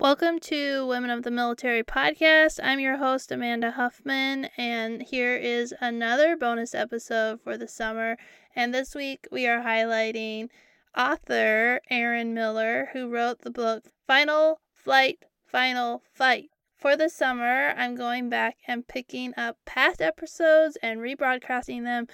Welcome to Women of the Military podcast. I'm your host, Amanda Huffman, and here is another bonus episode for the summer. And this week we are highlighting author Erin Miller, who wrote the book Final Flight, Final Fight. For the summer, I'm going back and picking up past episodes and rebroadcasting them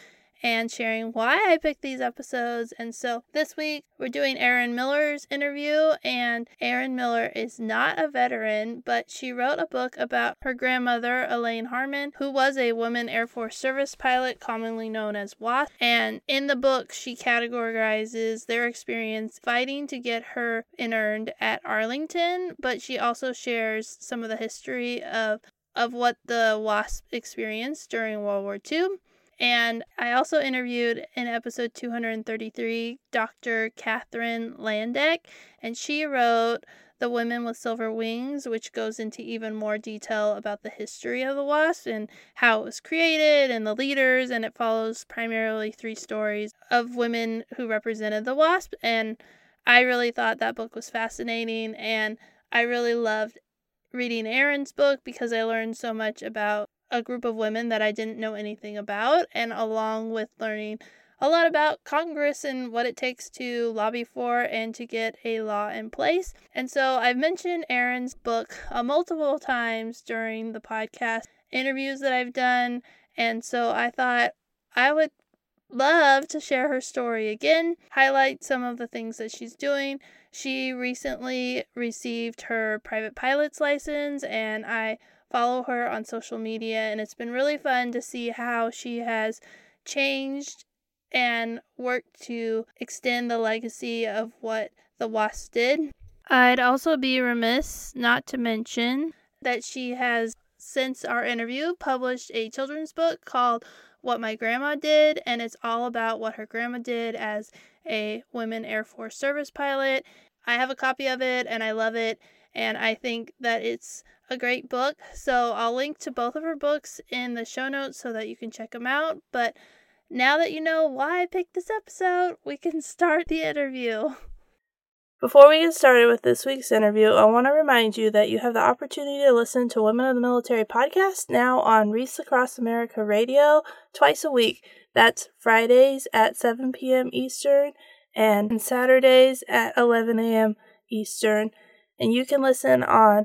and sharing why I picked these episodes. And so this week we're doing Erin Miller's interview, and Erin Miller is not a veteran, but she wrote a book about her grandmother, Elaine Harmon, who was a woman Air Force service pilot, commonly known as WASP. And in the book, she categorizes their experience fighting to get her interned at Arlington, but she also shares some of the history of of what the WASP experienced during World War II and I also interviewed in episode 233 Dr. Katherine Landdeck, and she wrote The Women with Silver Wings, which goes into even more detail about the history of the WASP and how it was created and the leaders. And it follows primarily three stories of women who represented the WASP. And I really thought that book was fascinating, and I really loved reading Erin's book because I learned so much about a group of women that I didn't know anything about, and along with learning a lot about Congress and what it takes to lobby for and to get a law in place. And so I've mentioned Erin's book uh, multiple times during the podcast interviews that I've done, and so I thought I would love to share her story again, highlight some of the things that she's doing. She recently received her private pilot's license, and I follow her on social media, and it's been really fun to see how she has changed and worked to extend the legacy of what the WASP did. I'd also be remiss not to mention that she has, since our interview, published a children's book called What My Grandma Did, and it's all about what her grandma did as a women Air Force service pilot. I have a copy of it and I love it, and I think that it's a great book. So I'll link to both of her books in the show notes so that you can check them out. But now that you know why I picked this episode, we can start the interview. Before we get started with this week's interview, I want to remind you that you have the opportunity to listen to Women of the Military podcast now on Reese Across America Radio twice a week. That's Fridays at 7 p.m. Eastern and Saturdays at 11 a.m. Eastern. And you can listen on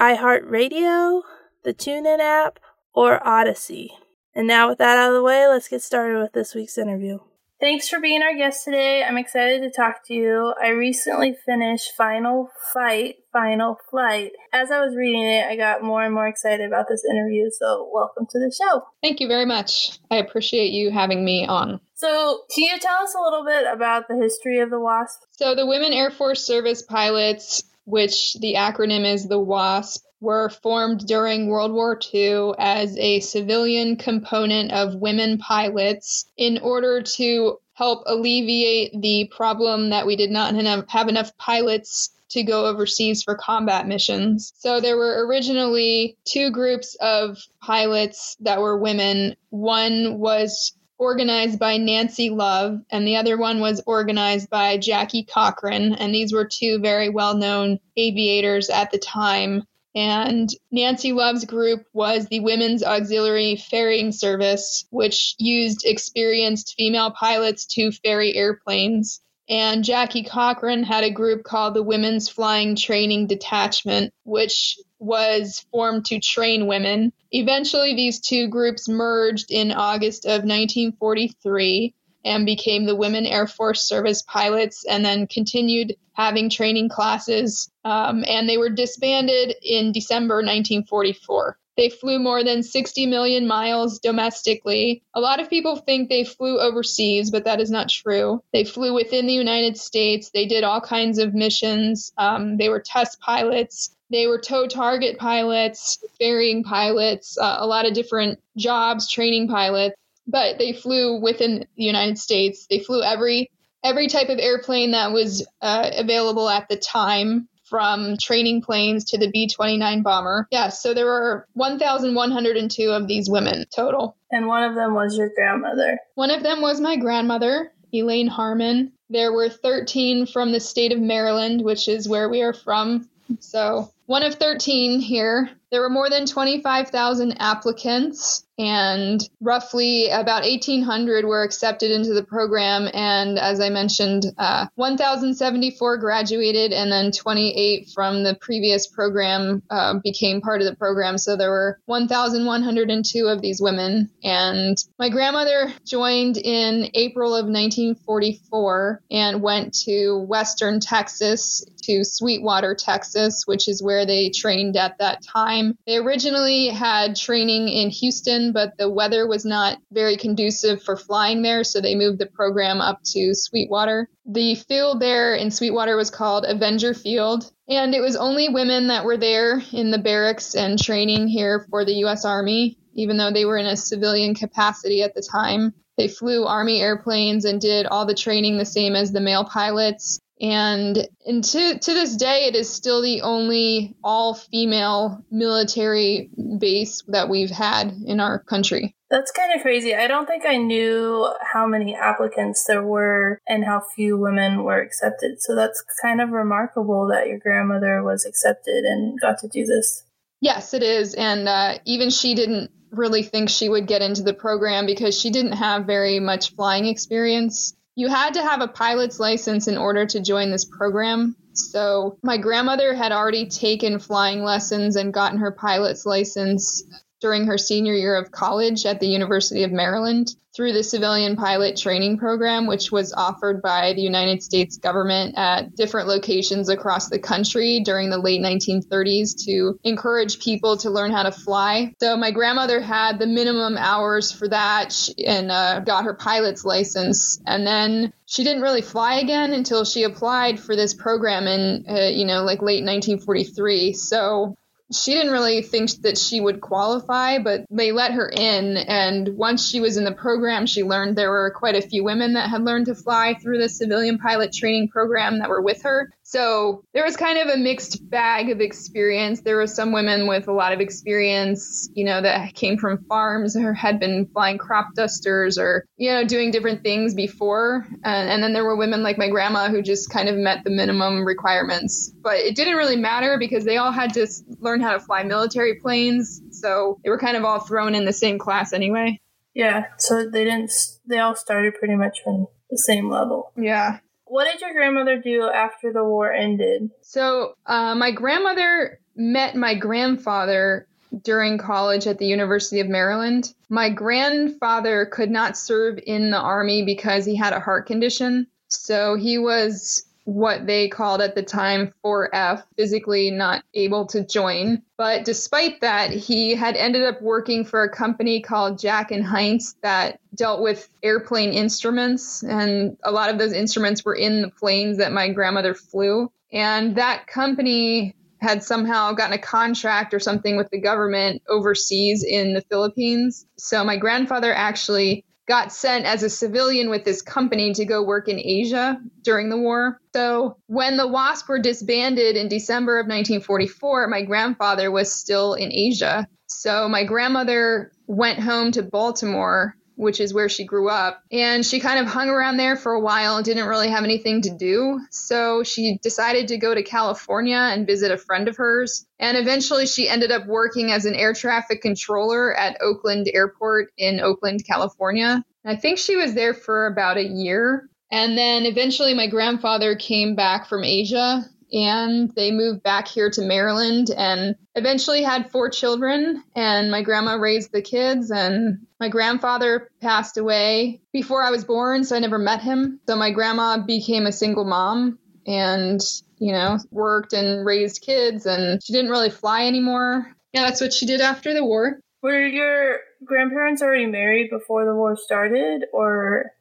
iHeartRadio, the TuneIn app, or Audacy. And now, with that out of the way, let's get started with this week's interview. Thanks for being our guest today. I'm excited to talk to you. I recently finished Final Fight, Final Flight. As I was reading it, I got more and more excited about this interview, so welcome to the show. Thank you very much. I appreciate you having me on. So, can you tell us a little bit about the history of the WASP? So, the Women Air Force Service pilots which the acronym is the WASP, were formed during World War II as a civilian component of women pilots in order to help alleviate the problem that we did not have enough pilots to go overseas for combat missions. So there were originally two groups of pilots that were women. One was organized by Nancy Love, and the other one was organized by Jackie Cochran. And these were two very well known aviators at the time. And Nancy Love's group was the Women's Auxiliary Ferrying Service, which used experienced female pilots to ferry airplanes. And Jackie Cochran had a group called the Women's Flying Training Detachment, which was formed to train women. Eventually, these two groups merged in August of 1943 and became the Women Air Force Service pilots, and then continued having training classes. Um, and they were disbanded in December 1944. They flew more than 60 million miles domestically. A lot of people think they flew overseas, but that is not true. They flew within the United States. They did all kinds of missions. Um, they were test pilots. They were tow target pilots, ferrying pilots, uh, a lot of different jobs, training pilots. But they flew within the United States. They flew every every type of airplane that was uh, available at the time from training planes to the B 29 bomber. Yeah, so there were 1,102 of these women total. And one of them was your grandmother. One of them was my grandmother, Elaine Harmon. There were 13 from the state of Maryland, which is where we are from. So, one of 13 here. There were more than 25,000 applicants, and roughly about 1,800 were accepted into the program. And as I mentioned, uh, 1,074 graduated, and then 28 from the previous program uh, became part of the program. So there were 1,102 of these women. And my grandmother joined in April of 1944 and went to Western Texas to Sweetwater, Texas, which is where they trained at that time. They originally had training in Houston, but the weather was not very conducive for flying there, so they moved the program up to Sweetwater. The field there in Sweetwater was called Avenger Field, and it was only women that were there in the barracks and training here for the U.S. Army, even though they were in a civilian capacity at the time. They flew Army airplanes and did all the training the same as the male pilots. And, and to, to this day, it is still the only all female military base that we've had in our country. That's kind of crazy. I don't think I knew how many applicants there were and how few women were accepted. So that's kind of remarkable that your grandmother was accepted and got to do this. Yes, it is. And uh, even she didn't really think she would get into the program because she didn't have very much flying experience you had to have a pilot's license in order to join this program. So my grandmother had already taken flying lessons and gotten her pilot's license during her senior year of college at the University of Maryland through the civilian pilot training program, which was offered by the United States government at different locations across the country during the late 1930s to encourage people to learn how to fly. So my grandmother had the minimum hours for that and uh, got her pilot's license. And then she didn't really fly again until she applied for this program in, uh, you know, like late 1943. So she didn't really think that she would qualify, but they let her in. And once she was in the program, she learned there were quite a few women that had learned to fly through the civilian pilot training program that were with her. So there was kind of a mixed bag of experience. There were some women with a lot of experience, you know, that came from farms or had been flying crop dusters or, you know, doing different things before. And, and then there were women like my grandma who just kind of met the minimum requirements. But it didn't really matter because they all had to learn how to fly military planes. So they were kind of all thrown in the same class anyway. Yeah. So they didn't, they all started pretty much on the same level. Yeah. What did your grandmother do after the war ended? So, uh, my grandmother met my grandfather during college at the University of Maryland. My grandfather could not serve in the Army because he had a heart condition. So, he was what they called at the time 4F, physically not able to join. But despite that, he had ended up working for a company called Jack and Heintz that dealt with airplane instruments. And a lot of those instruments were in the planes that my grandmother flew. And that company had somehow gotten a contract or something with the government overseas in the Philippines. So my grandfather actually got sent as a civilian with this company to go work in Asia during the war. So when the WASP were disbanded in December of 1944, my grandfather was still in Asia. So my grandmother went home to Baltimore which is where she grew up. And she kind of hung around there for a while and didn't really have anything to do. So she decided to go to California and visit a friend of hers. And eventually she ended up working as an air traffic controller at Oakland Airport in Oakland, California. I think she was there for about a year. And then eventually my grandfather came back from Asia and they moved back here to Maryland and eventually had four children. And my grandma raised the kids and my grandfather passed away before I was born so I never met him. So my grandma became a single mom and you know worked and raised kids and she didn't really fly anymore. Yeah that's what she did after the war. Were your grandparents already married before the war started or?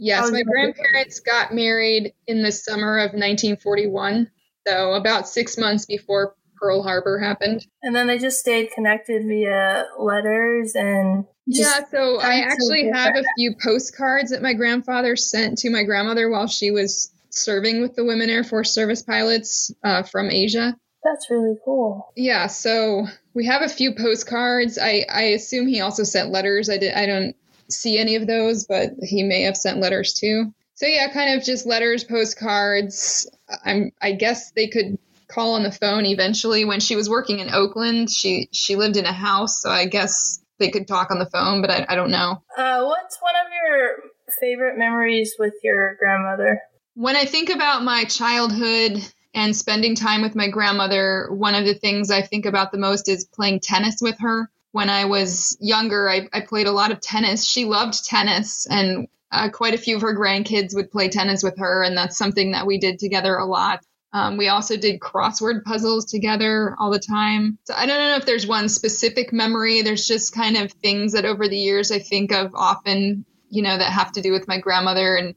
Yes, my grandparents got married in the summer of 1941. So about six months before Pearl Harbor happened. And then they just stayed connected via letters and. Yeah, so I actually have a few postcards that my grandfather sent to my grandmother while she was serving with the Women Air Force Service pilots uh, from Asia. That's really cool. Yeah, so we have a few postcards. I, I assume he also sent letters. I did I don't see any of those, but he may have sent letters too. So yeah, kind of just letters, postcards. I'm I guess they could call on the phone eventually. When she was working in Oakland, she she lived in a house, so I guess they could talk on the phone, but I, I don't know. Uh, what's one of your favorite memories with your grandmother? When I think about my childhood and spending time with my grandmother, one of the things I think about the most is playing tennis with her. When I was younger, I, I played a lot of tennis. She loved tennis, and uh, quite a few of her grandkids would play tennis with her, and that's something that we did together a lot. Um, we also did crossword puzzles together all the time. So I don't know if there's one specific memory. There's just kind of things that over the years I think of often, you know, that have to do with my grandmother. And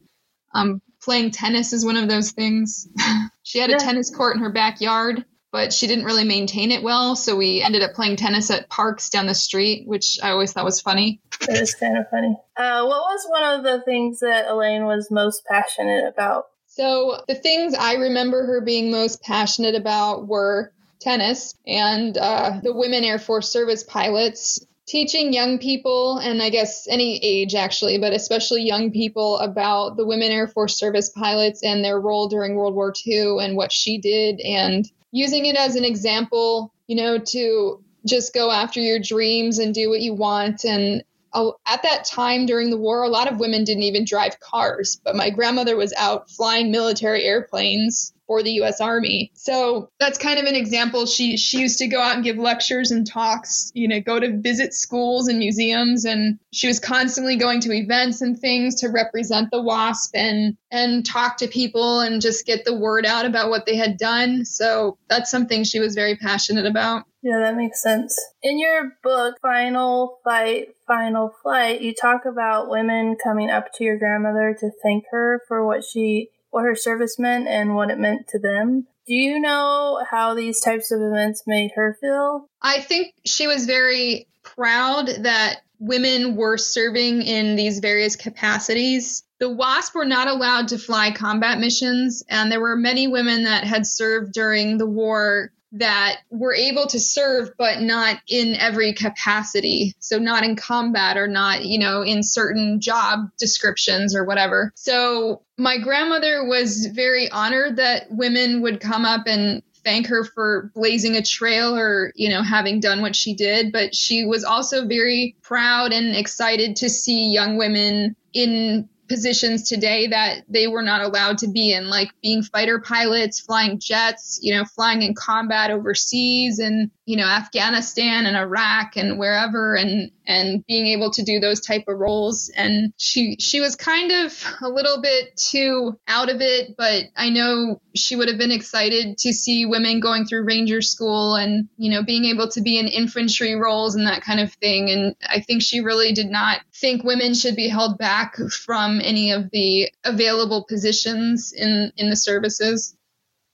um, playing tennis is one of those things. she had a tennis court in her backyard, but she didn't really maintain it well. So we ended up playing tennis at parks down the street, which I always thought was funny. It is kind of funny. Uh, what was one of the things that Elaine was most passionate about? So the things I remember her being most passionate about were tennis and uh, the women Air Force service pilots. Teaching young people, and I guess any age actually, but especially young people, about the women Air Force service pilots and their role during World War II and what she did, and using it as an example, you know, to just go after your dreams and do what you want and at that time during the war, a lot of women didn't even drive cars, but my grandmother was out flying military airplanes for the US Army. So that's kind of an example. She she used to go out and give lectures and talks, you know, go to visit schools and museums and she was constantly going to events and things to represent the WASP and and talk to people and just get the word out about what they had done. So that's something she was very passionate about. Yeah, that makes sense. In your book, Final Fight, Final Flight, you talk about women coming up to your grandmother to thank her for what she what her service meant and what it meant to them. Do you know how these types of events made her feel? I think she was very proud that women were serving in these various capacities. The WASP were not allowed to fly combat missions, and there were many women that had served during the war that were able to serve, but not in every capacity. So, not in combat or not, you know, in certain job descriptions or whatever. So, my grandmother was very honored that women would come up and thank her for blazing a trail or you know having done what she did but she was also very proud and excited to see young women in positions today that they were not allowed to be in, like being fighter pilots, flying jets, you know, flying in combat overseas and, you know, Afghanistan and Iraq and wherever and and being able to do those type of roles. And she she was kind of a little bit too out of it but i know she would have been excited to see women going through ranger school and you know being able to be in infantry roles and that kind of thing. And i think she really did not think women should be held back from any of the available positions in in the services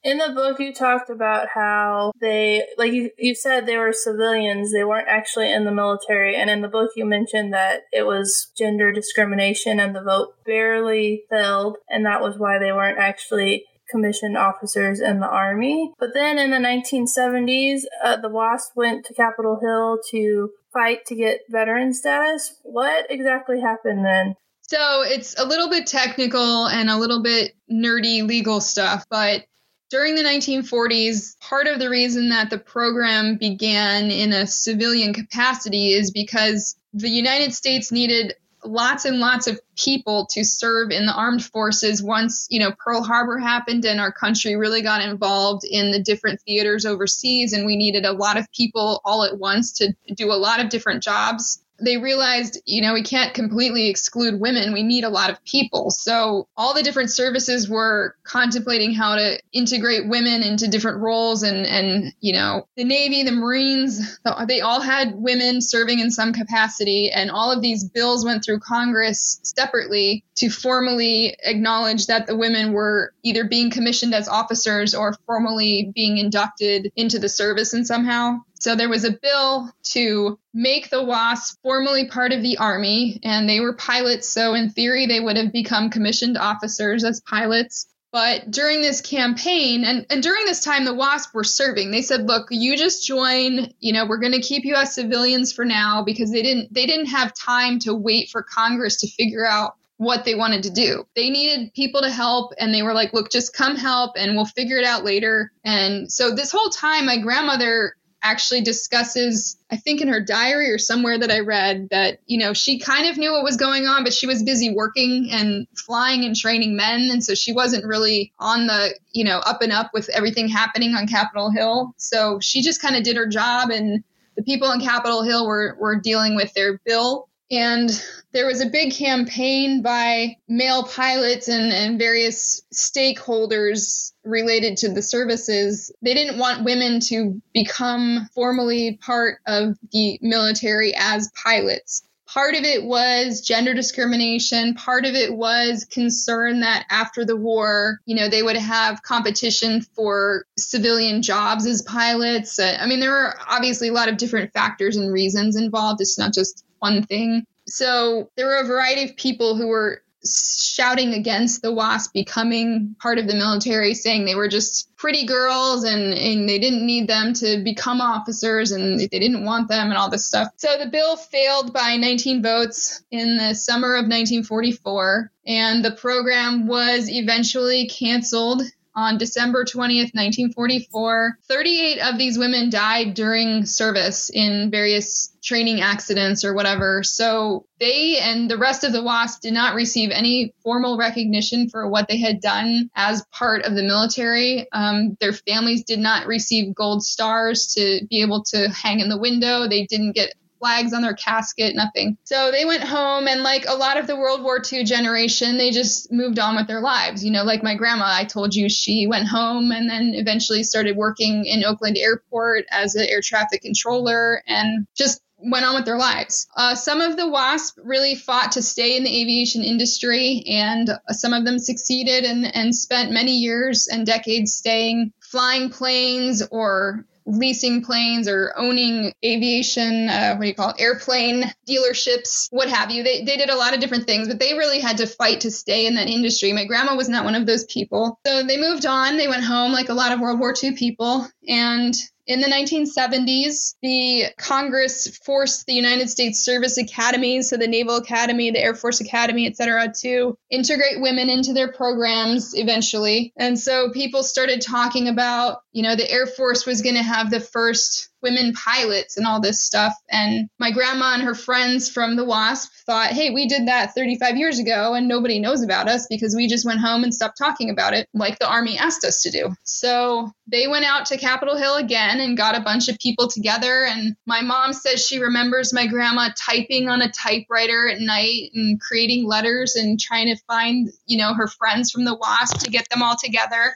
in the book, you talked about how they, like you, you said, they were civilians. They weren't actually in the military. And in the book, you mentioned that it was gender discrimination and the vote barely failed. And that was why they weren't actually commissioned officers in the army. But then in the 1970s, uh, the WASP went to Capitol Hill to fight to get veteran status. What exactly happened then? So it's a little bit technical and a little bit nerdy legal stuff, but during the 1940s, part of the reason that the program began in a civilian capacity is because the United States needed lots and lots of people to serve in the armed forces once you know pearl harbor happened and our country really got involved in the different theaters overseas and we needed a lot of people all at once to do a lot of different jobs they realized, you know, we can't completely exclude women. We need a lot of people. So all the different services were contemplating how to integrate women into different roles and and you know, the Navy, the Marines, they all had women serving in some capacity and all of these bills went through Congress separately to formally acknowledge that the women were either being commissioned as officers or formally being inducted into the service and somehow. So there was a bill to make the WASP formally part of the Army, and they were pilots. So in theory, they would have become commissioned officers as pilots. But during this campaign, and, and during this time, the WASP were serving. They said, "Look, you just join. You know, we're going to keep you as civilians for now because they didn't they didn't have time to wait for Congress to figure out what they wanted to do. They needed people to help, and they were like, look, just come help and we'll figure it out later. And so this whole time, my grandmother actually discusses, I think in her diary or somewhere that I read, that, you know, she kind of knew what was going on, but she was busy working and flying and training men. And so she wasn't really on the, you know, up and up with everything happening on Capitol Hill. So she just kind of did her job and the people on Capitol Hill were, were dealing with their bill and there was a big campaign by male pilots and, and various stakeholders related to the services. They didn't want women to become formally part of the military as pilots. Part of it was gender discrimination. Part of it was concern that after the war, you know, they would have competition for civilian jobs as pilots. Uh, I mean, there were obviously a lot of different factors and reasons involved. It's not just one thing. So there were a variety of people who were shouting against the WASP becoming part of the military, saying they were just pretty girls and, and they didn't need them to become officers and they didn't want them and all this stuff. So the bill failed by 19 votes in the summer of 1944, and the program was eventually canceled on December 20th, 1944. 38 of these women died during service in various training accidents or whatever. So they and the rest of the WASP did not receive any formal recognition for what they had done as part of the military. Um, their families did not receive gold stars to be able to hang in the window. They didn't get flags on their casket, nothing. So they went home, and like a lot of the World War II generation, they just moved on with their lives. You know, like my grandma, I told you she went home and then eventually started working in Oakland Airport as an air traffic controller and just went on with their lives. Uh, some of the WASP really fought to stay in the aviation industry, and some of them succeeded and, and spent many years and decades staying, flying planes or leasing planes or owning aviation, uh, what do you call it, airplane dealerships, what have you. They, they did a lot of different things, but they really had to fight to stay in that industry. My grandma was not one of those people. So they moved on. They went home like a lot of World War II people. And in the 1970s, the Congress forced the United States Service Academies, so the Naval Academy, the Air Force Academy, et cetera, to integrate women into their programs eventually. And so people started talking about, you know, the Air Force was going to have the first women pilots and all this stuff. And my grandma and her friends from the WASP thought, hey, we did that 35 years ago and nobody knows about us because we just went home and stopped talking about it like the Army asked us to do. So they went out to Capitol Hill again and got a bunch of people together. And my mom says she remembers my grandma typing on a typewriter at night and creating letters and trying to find, you know, her friends from the WASP to get them all together.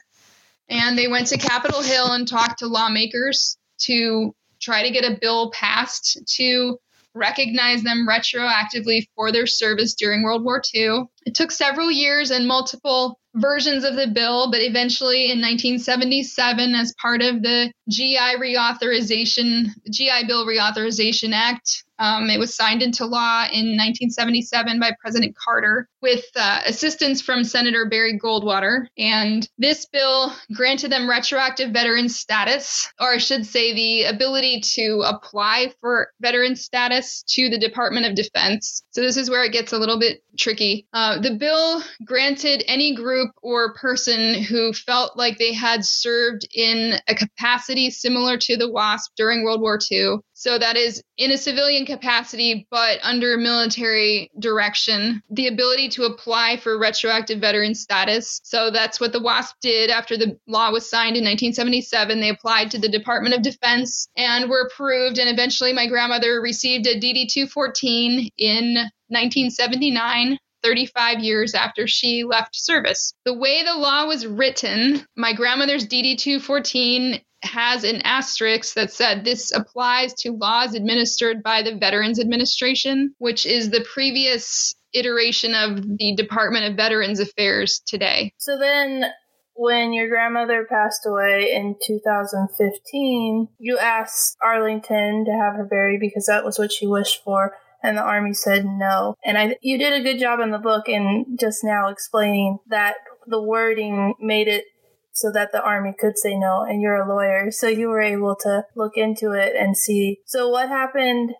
And they went to Capitol Hill and talked to lawmakers to try to get a bill passed to recognize them retroactively for their service during World War II. It took several years and multiple versions of the bill, but eventually in 1977, as part of the GI reauthorization, GI Bill Reauthorization Act, um, it was signed into law in 1977 by President Carter with uh, assistance from Senator Barry Goldwater. And this bill granted them retroactive veteran status, or I should say, the ability to apply for veteran status to the Department of Defense. So this is where it gets a little bit tricky. Uh, the bill granted any group or person who felt like they had served in a capacity similar to the WASP during World War II so that is in a civilian capacity, but under military direction, the ability to apply for retroactive veteran status. So that's what the WASP did after the law was signed in 1977. They applied to the Department of Defense and were approved. And eventually, my grandmother received a DD 214 in 1979. 35 years after she left service. The way the law was written, my grandmother's DD 214 has an asterisk that said this applies to laws administered by the Veterans Administration, which is the previous iteration of the Department of Veterans Affairs today. So then when your grandmother passed away in 2015, you asked Arlington to have her buried because that was what she wished for and the army said no. And I you did a good job in the book and just now explaining that the wording made it so that the army could say no and you're a lawyer so you were able to look into it and see so what happened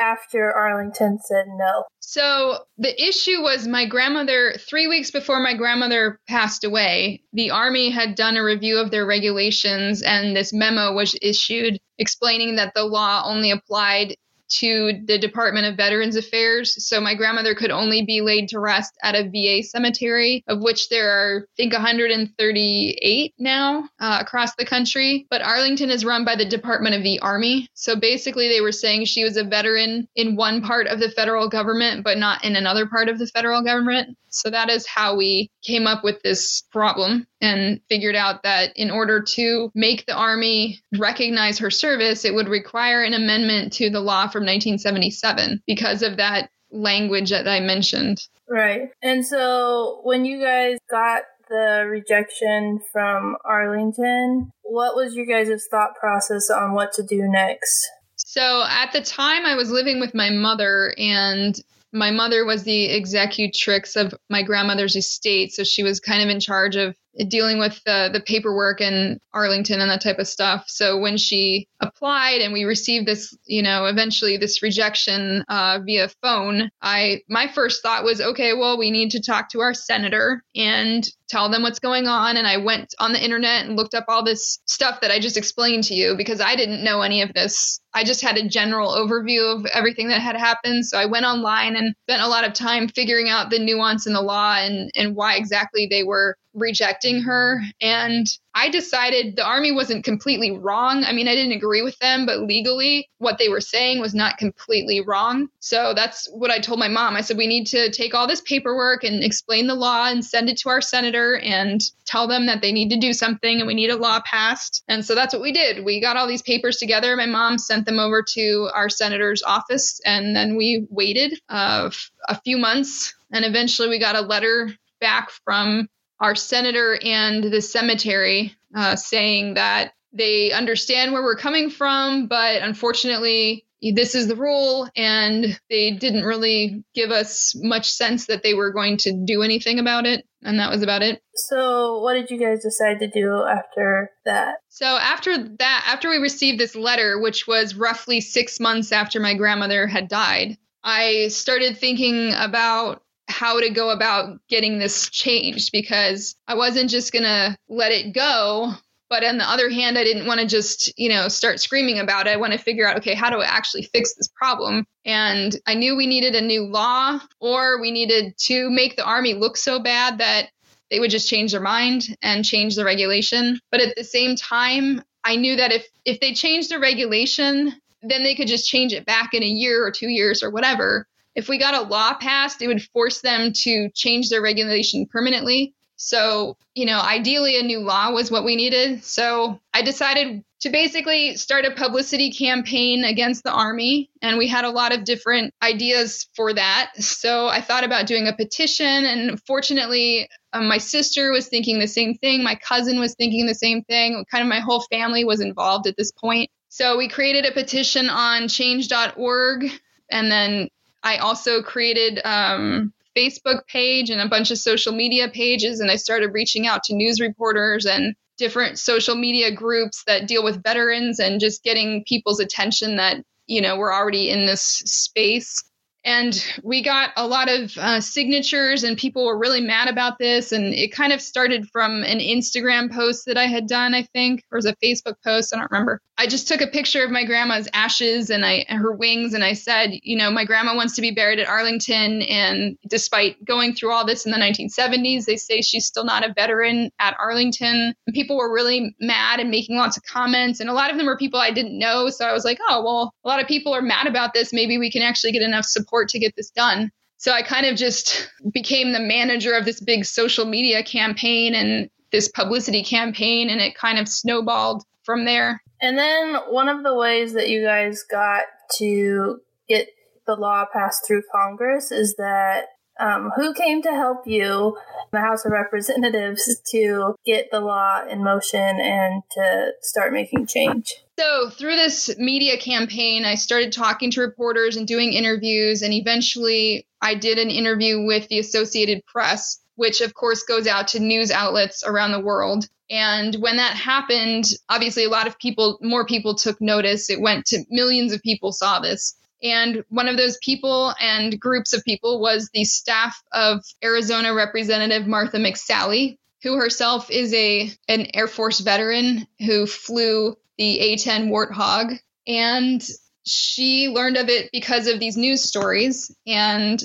after Arlington said no? So the issue was my grandmother, three weeks before my grandmother passed away, the Army had done a review of their regulations, and this memo was issued explaining that the law only applied to the Department of Veterans Affairs. So my grandmother could only be laid to rest at a VA cemetery, of which there are, I think, 138 now uh, across the country. But Arlington is run by the Department of the Army. So basically, they were saying she was a veteran in one part of the federal government, but not in another part of the federal government. So that is how we came up with this problem and figured out that in order to make the Army recognize her service, it would require an amendment to the law from 1977 because of that language that I mentioned. Right. And so when you guys got the rejection from Arlington, what was your guys' thought process on what to do next? So at the time, I was living with my mother, and my mother was the executrix of my grandmother's estate. So she was kind of in charge of dealing with the, the paperwork in Arlington and that type of stuff. So when she applied and we received this, you know, eventually this rejection uh, via phone, I my first thought was, okay, well, we need to talk to our senator and tell them what's going on. And I went on the internet and looked up all this stuff that I just explained to you because I didn't know any of this. I just had a general overview of everything that had happened. So I went online and spent a lot of time figuring out the nuance in the law and, and why exactly they were rejecting her. And I decided the army wasn't completely wrong. I mean, I didn't agree with them, but legally, what they were saying was not completely wrong. So that's what I told my mom. I said, we need to take all this paperwork and explain the law and send it to our senator and tell them that they need to do something and we need a law passed. And so that's what we did. We got all these papers together. My mom sent them over to our senator's office, and then we waited uh, a few months. And eventually, we got a letter back from our senator and the cemetery uh, saying that they understand where we're coming from, but unfortunately, this is the rule. And they didn't really give us much sense that they were going to do anything about it. And that was about it. So, what did you guys decide to do after that? So, after that, after we received this letter, which was roughly six months after my grandmother had died, I started thinking about how to go about getting this changed because I wasn't just going to let it go. But on the other hand, I didn't want to just, you know, start screaming about it. I want to figure out, okay, how do I actually fix this problem? And I knew we needed a new law or we needed to make the army look so bad that they would just change their mind and change the regulation. But at the same time, I knew that if if they changed the regulation, then they could just change it back in a year or two years or whatever if we got a law passed, it would force them to change their regulation permanently. So, you know, ideally a new law was what we needed. So I decided to basically start a publicity campaign against the army. And we had a lot of different ideas for that. So I thought about doing a petition. And fortunately, um, my sister was thinking the same thing. My cousin was thinking the same thing. Kind of my whole family was involved at this point. So we created a petition on change.org and then I also created um, Facebook page and a bunch of social media pages, and I started reaching out to news reporters and different social media groups that deal with veterans and just getting people's attention that you know we're already in this space. And we got a lot of uh, signatures and people were really mad about this and it kind of started from an instagram post that i had done i think or was a facebook post? I don't remember i just took a picture of my grandma's ashes and i her wings and i said you know my grandma wants to be buried at arlington and despite going through all this in the 1970s they say she's still not a veteran at arlington and people were really mad and making lots of comments and a lot of them were people i didn't know so i was like oh well a lot of people are mad about this maybe we can actually get enough support support to get this done. So I kind of just became the manager of this big social media campaign and this publicity campaign, and it kind of snowballed from there. And then one of the ways that you guys got to get the law passed through Congress is that um, who came to help you, the House of Representatives, to get the law in motion and to start making change? So, through this media campaign, I started talking to reporters and doing interviews, and eventually I did an interview with the Associated Press, which of course goes out to news outlets around the world. And when that happened, obviously a lot of people, more people took notice. It went to millions of people saw this. And one of those people and groups of people was the staff of Arizona Representative Martha McSally, who herself is a an Air Force veteran who flew the A-10 Warthog. And she learned of it because of these news stories and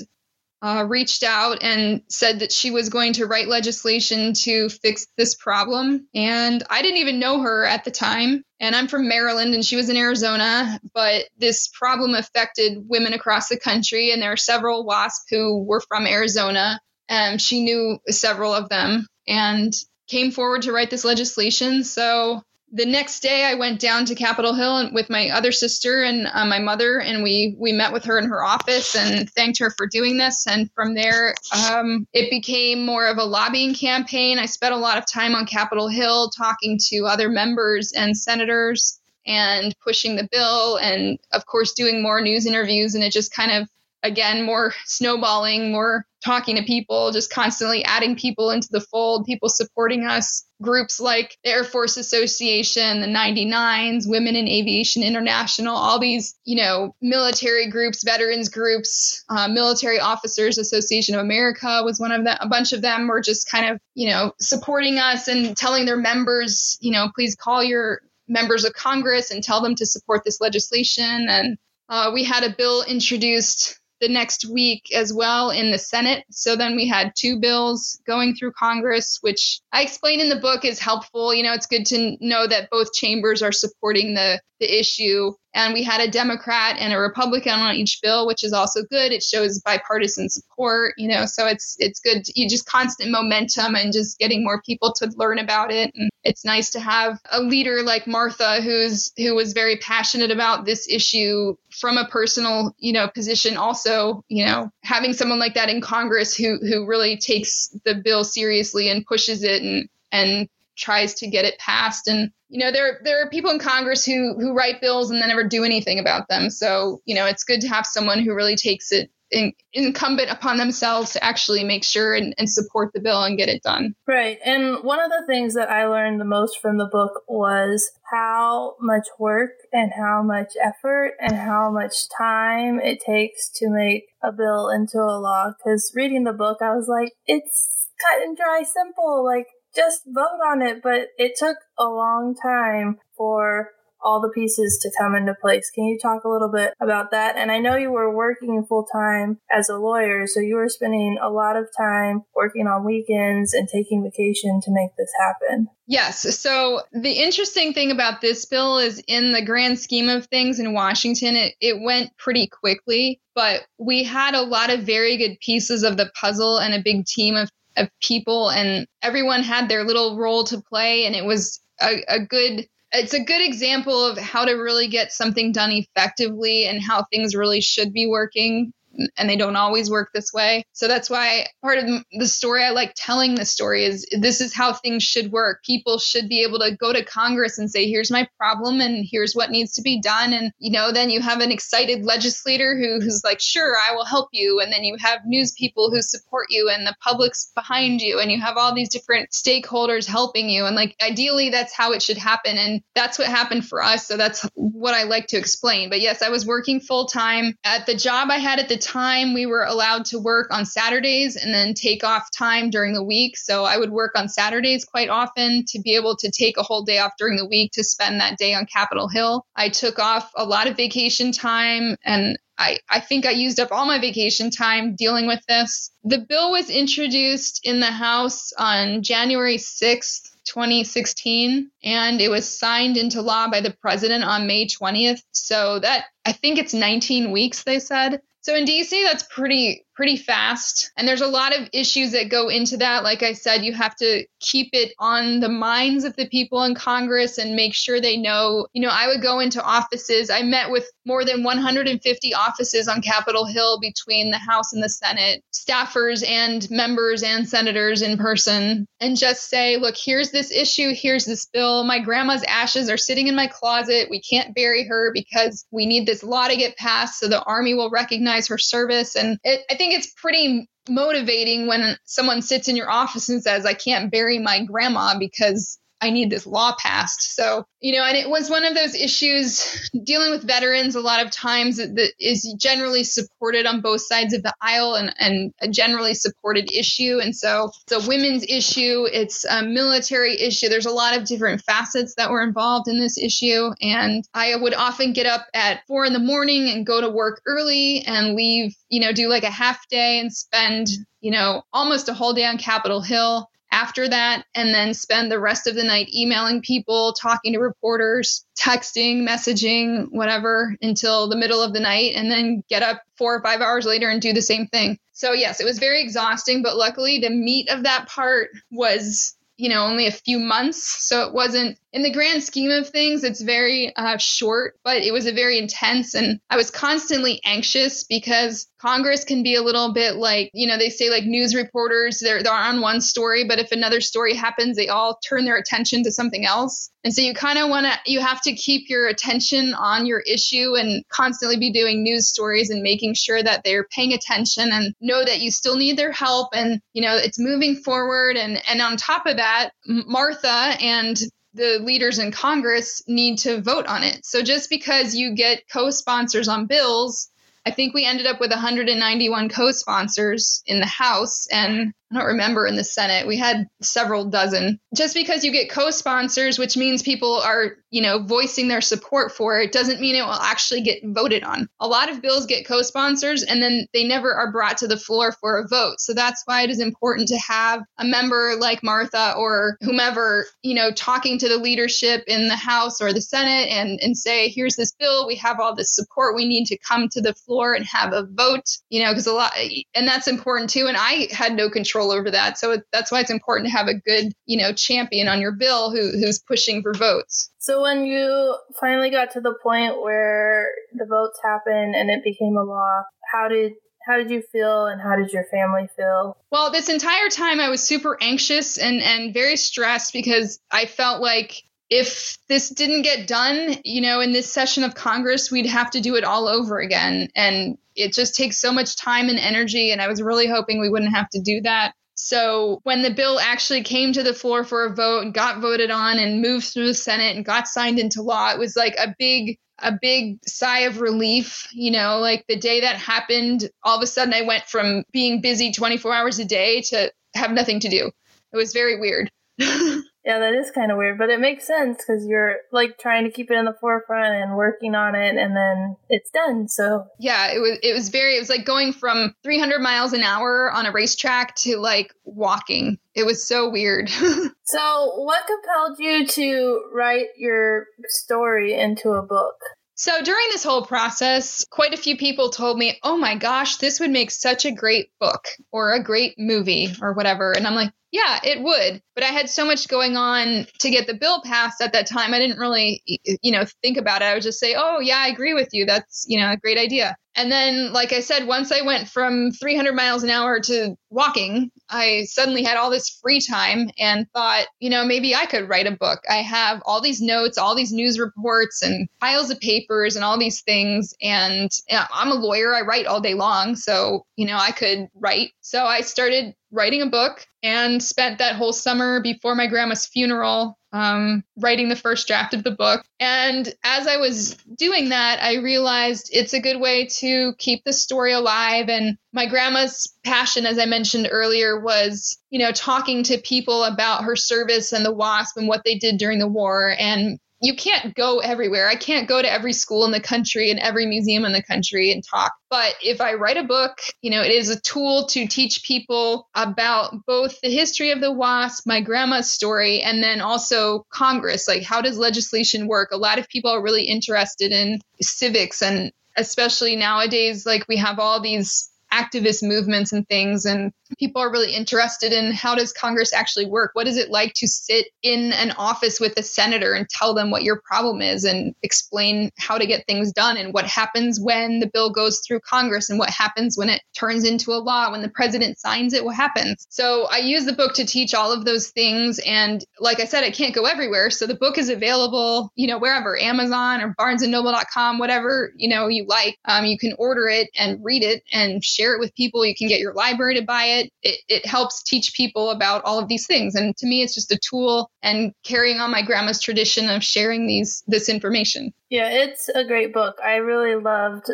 uh, reached out and said that she was going to write legislation to fix this problem. And I didn't even know her at the time. And I'm from Maryland and she was in Arizona, but this problem affected women across the country. And there are several WASP who were from Arizona. and she knew several of them and came forward to write this legislation. So the next day I went down to Capitol Hill with my other sister and uh, my mother, and we we met with her in her office and thanked her for doing this. And from there, um, it became more of a lobbying campaign. I spent a lot of time on Capitol Hill talking to other members and senators and pushing the bill, and of course doing more news interviews. And it just kind of again more snowballing, more talking to people, just constantly adding people into the fold, people supporting us. Groups like the Air Force Association, the 99s, Women in Aviation International, all these, you know, military groups, veterans groups, uh, Military Officers Association of America was one of them. A bunch of them were just kind of, you know, supporting us and telling their members, you know, please call your members of Congress and tell them to support this legislation. And uh, we had a bill introduced the next week as well in the Senate. So then we had two bills going through Congress, which I explain in the book is helpful. You know, it's good to know that both chambers are supporting the, the issue. And we had a Democrat and a Republican on each bill, which is also good. It shows bipartisan support, you know, so it's it's good. To, you just constant momentum and just getting more people to learn about it. And it's nice to have a leader like Martha, who's who was very passionate about this issue from a personal, you know, position. Also, you know, having someone like that in Congress who who really takes the bill seriously and pushes it and and tries to get it passed. And you know there there are people in congress who who write bills and then never do anything about them. So you know it's good to have someone who really takes it in, incumbent upon themselves to actually make sure and, and support the bill and get it done. Right. And one of the things that i learned the most from the book was how much work and how much effort and how much time it takes to make a bill into a law. Because reading the book i was like it's cut and dry simple. Like just vote on it. But it took a long time for all the pieces to come into place. Can you talk a little bit about that? And I know you were working full time as a lawyer, so you were spending a lot of time working on weekends and taking vacation to make this happen. Yes. So the interesting thing about this bill is in the grand scheme of things in Washington, it, it went pretty quickly, but we had a lot of very good pieces of the puzzle and a big team of of people and everyone had their little role to play and it was a, a good it's a good example of how to really get something done effectively and how things really should be working and they don't always work this way. So that's why part of the story I like telling the story is this is how things should work. People should be able to go to Congress and say, here's my problem and here's what needs to be done. And, you know, then you have an excited legislator who, who's like, sure, I will help you. And then you have news people who support you and the public's behind you. And you have all these different stakeholders helping you. And like, ideally, that's how it should happen. And that's what happened for us. So that's what I like to explain. But yes, I was working full time at the job I had at the time, we were allowed to work on Saturdays and then take off time during the week. So I would work on Saturdays quite often to be able to take a whole day off during the week to spend that day on Capitol Hill. I took off a lot of vacation time and I, I think I used up all my vacation time dealing with this. The bill was introduced in the House on January 6th, 2016 and it was signed into law by the president on May 20th. So that I think it's 19 weeks they said. So in DC, that's pretty pretty fast. And there's a lot of issues that go into that. Like I said, you have to keep it on the minds of the people in Congress and make sure they know. You know, I would go into offices. I met with more than 150 offices on Capitol Hill between the House and the Senate, staffers and members and senators in person, and just say, look, here's this issue, here's this bill. My grandma's ashes are sitting in my closet. We can't bury her because we need this law to get passed so the Army will recognize her service. And it, I think think it's pretty motivating when someone sits in your office and says, I can't bury my grandma because I need this law passed. So, you know, and it was one of those issues dealing with veterans a lot of times that is generally supported on both sides of the aisle and, and a generally supported issue. And so it's a women's issue, it's a military issue. There's a lot of different facets that were involved in this issue. And I would often get up at four in the morning and go to work early and leave, you know, do like a half day and spend, you know, almost a whole day on Capitol Hill after that and then spend the rest of the night emailing people, talking to reporters, texting, messaging, whatever until the middle of the night and then get up 4 or 5 hours later and do the same thing. So yes, it was very exhausting, but luckily the meat of that part was you know only a few months so it wasn't in the grand scheme of things, it's very uh, short, but it was a very intense. And I was constantly anxious because Congress can be a little bit like, you know, they say like news reporters, they're, they're on one story, but if another story happens, they all turn their attention to something else. And so you kind of want to, you have to keep your attention on your issue and constantly be doing news stories and making sure that they're paying attention and know that you still need their help and, you know, it's moving forward. And, and on top of that, Martha and the leaders in Congress need to vote on it. So just because you get co sponsors on bills, I think we ended up with 191 co sponsors in the House. And I don't remember in the Senate. We had several dozen. Just because you get co sponsors, which means people are, you know, voicing their support for it, doesn't mean it will actually get voted on. A lot of bills get co sponsors and then they never are brought to the floor for a vote. So that's why it is important to have a member like Martha or whomever, you know, talking to the leadership in the House or the Senate and, and say, here's this bill. We have all this support. We need to come to the floor and have a vote, you know, because a lot, and that's important too. And I had no control control over that. So that's why it's important to have a good, you know, champion on your bill who, who's pushing for votes. So when you finally got to the point where the votes happened and it became a law, how did how did you feel and how did your family feel? Well, this entire time I was super anxious and and very stressed because I felt like if this didn't get done, you know, in this session of Congress, we'd have to do it all over again. And it just takes so much time and energy. And I was really hoping we wouldn't have to do that. So when the bill actually came to the floor for a vote and got voted on and moved through the Senate and got signed into law, it was like a big a big sigh of relief, you know, like the day that happened, all of a sudden I went from being busy 24 hours a day to have nothing to do. It was very weird. Yeah, that is kind of weird, but it makes sense because you're like trying to keep it in the forefront and working on it, and then it's done. So yeah, it was it was very it was like going from 300 miles an hour on a racetrack to like walking. It was so weird. so, what compelled you to write your story into a book? So during this whole process, quite a few people told me, "Oh my gosh, this would make such a great book or a great movie or whatever." And I'm like, yeah, it would. But I had so much going on to get the bill passed at that time. I didn't really, you know, think about it. I would just say, oh, yeah, I agree with you. That's, you know, a great idea. And then, like I said, once I went from 300 miles an hour to walking, I suddenly had all this free time and thought, you know, maybe I could write a book. I have all these notes, all these news reports, and piles of papers and all these things. And I'm a lawyer, I write all day long. So, you know, I could write. So I started writing a book and spent that whole summer before my grandma's funeral um, writing the first draft of the book. And as I was doing that, I realized it's a good way to keep the story alive. And my grandma's passion, as I mentioned earlier, was, you know, talking to people about her service and the WASP and what they did during the war. And you can't go everywhere. I can't go to every school in the country and every museum in the country and talk. But if I write a book, you know, it is a tool to teach people about both the history of the WASP, my grandma's story, and then also Congress. Like, how does legislation work? A lot of people are really interested in civics and especially nowadays, like we have all these activist movements and things and people are really interested in how does congress actually work? What is it like to sit in an office with a senator and tell them what your problem is and explain how to get things done and what happens when the bill goes through congress and what happens when it turns into a law? When the president signs it what happens? So i use the book to teach all of those things and like i said it can't go everywhere. So the book is available you know wherever amazon or barnesandnoble.com whatever you know you like. Um, you can order it and read it and share it with people. You can get your library to buy it. It, it helps teach people about all of these things. And to me, it's just a tool and carrying on my grandma's tradition of sharing these this information. Yeah, it's a great book. I really loved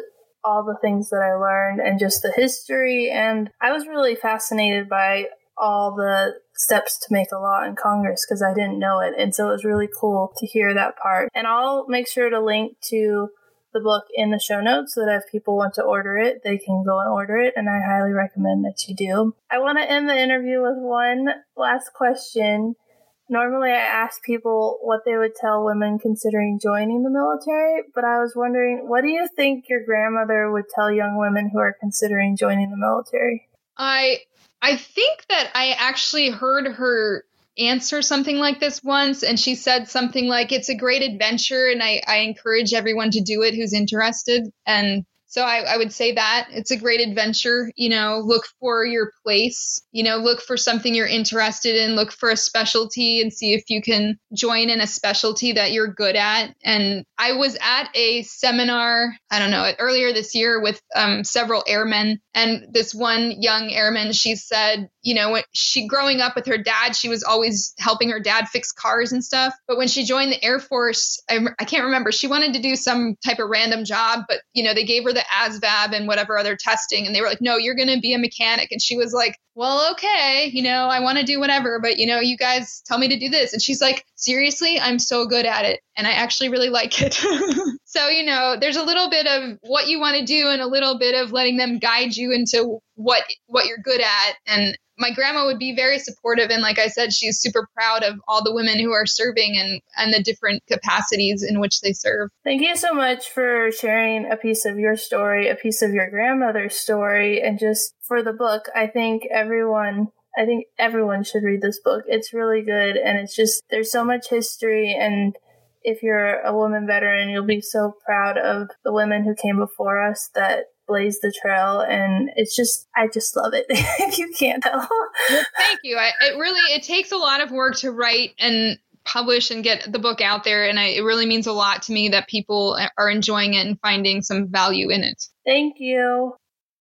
all the things that I learned and just the history. And I was really fascinated by all the steps to make a law in Congress because I didn't know it. And so it was really cool to hear that part. And I'll make sure to link to the book in the show notes so that if people want to order it, they can go and order it. And I highly recommend that you do. I want to end the interview with one last question. Normally, I ask people what they would tell women considering joining the military, but I was wondering, what do you think your grandmother would tell young women who are considering joining the military? I I think that I actually heard her answer something like this once and she said something like it's a great adventure and I, I encourage everyone to do it who's interested. And so I, I, would say that it's a great adventure. You know, look for your place, you know, look for something you're interested in, look for a specialty and see if you can join in a specialty that you're good at. And I was at a seminar, I don't know, earlier this year with um, several airmen. And this one young airman, she said, you know, when she growing up with her dad, she was always helping her dad fix cars and stuff. But when she joined the Air Force, I, I can't remember, she wanted to do some type of random job, but, you know, they gave her the the ASVAB and whatever other testing. And they were like, no, you're going to be a mechanic. And she was like, well, okay, you know, I want to do whatever, but you know, you guys tell me to do this. And she's like, seriously, I'm so good at it. And I actually really like it. so, you know, there's a little bit of what you want to do and a little bit of letting them guide you into what what you're good at. And my grandma would be very supportive and like i said she's super proud of all the women who are serving and and the different capacities in which they serve. Thank you so much for sharing a piece of your story a piece of your grandmother's story and just for the book i think everyone i think everyone should read this book. It's really good and it's just there's so much history and if you're a woman veteran, you'll be so proud of the women who came before us that blaze the trail and it's just i just love it. If you can't tell. Well, thank you. I, it really it takes a lot of work to write and publish and get the book out there and I, it really means a lot to me that people are enjoying it and finding some value in it. Thank you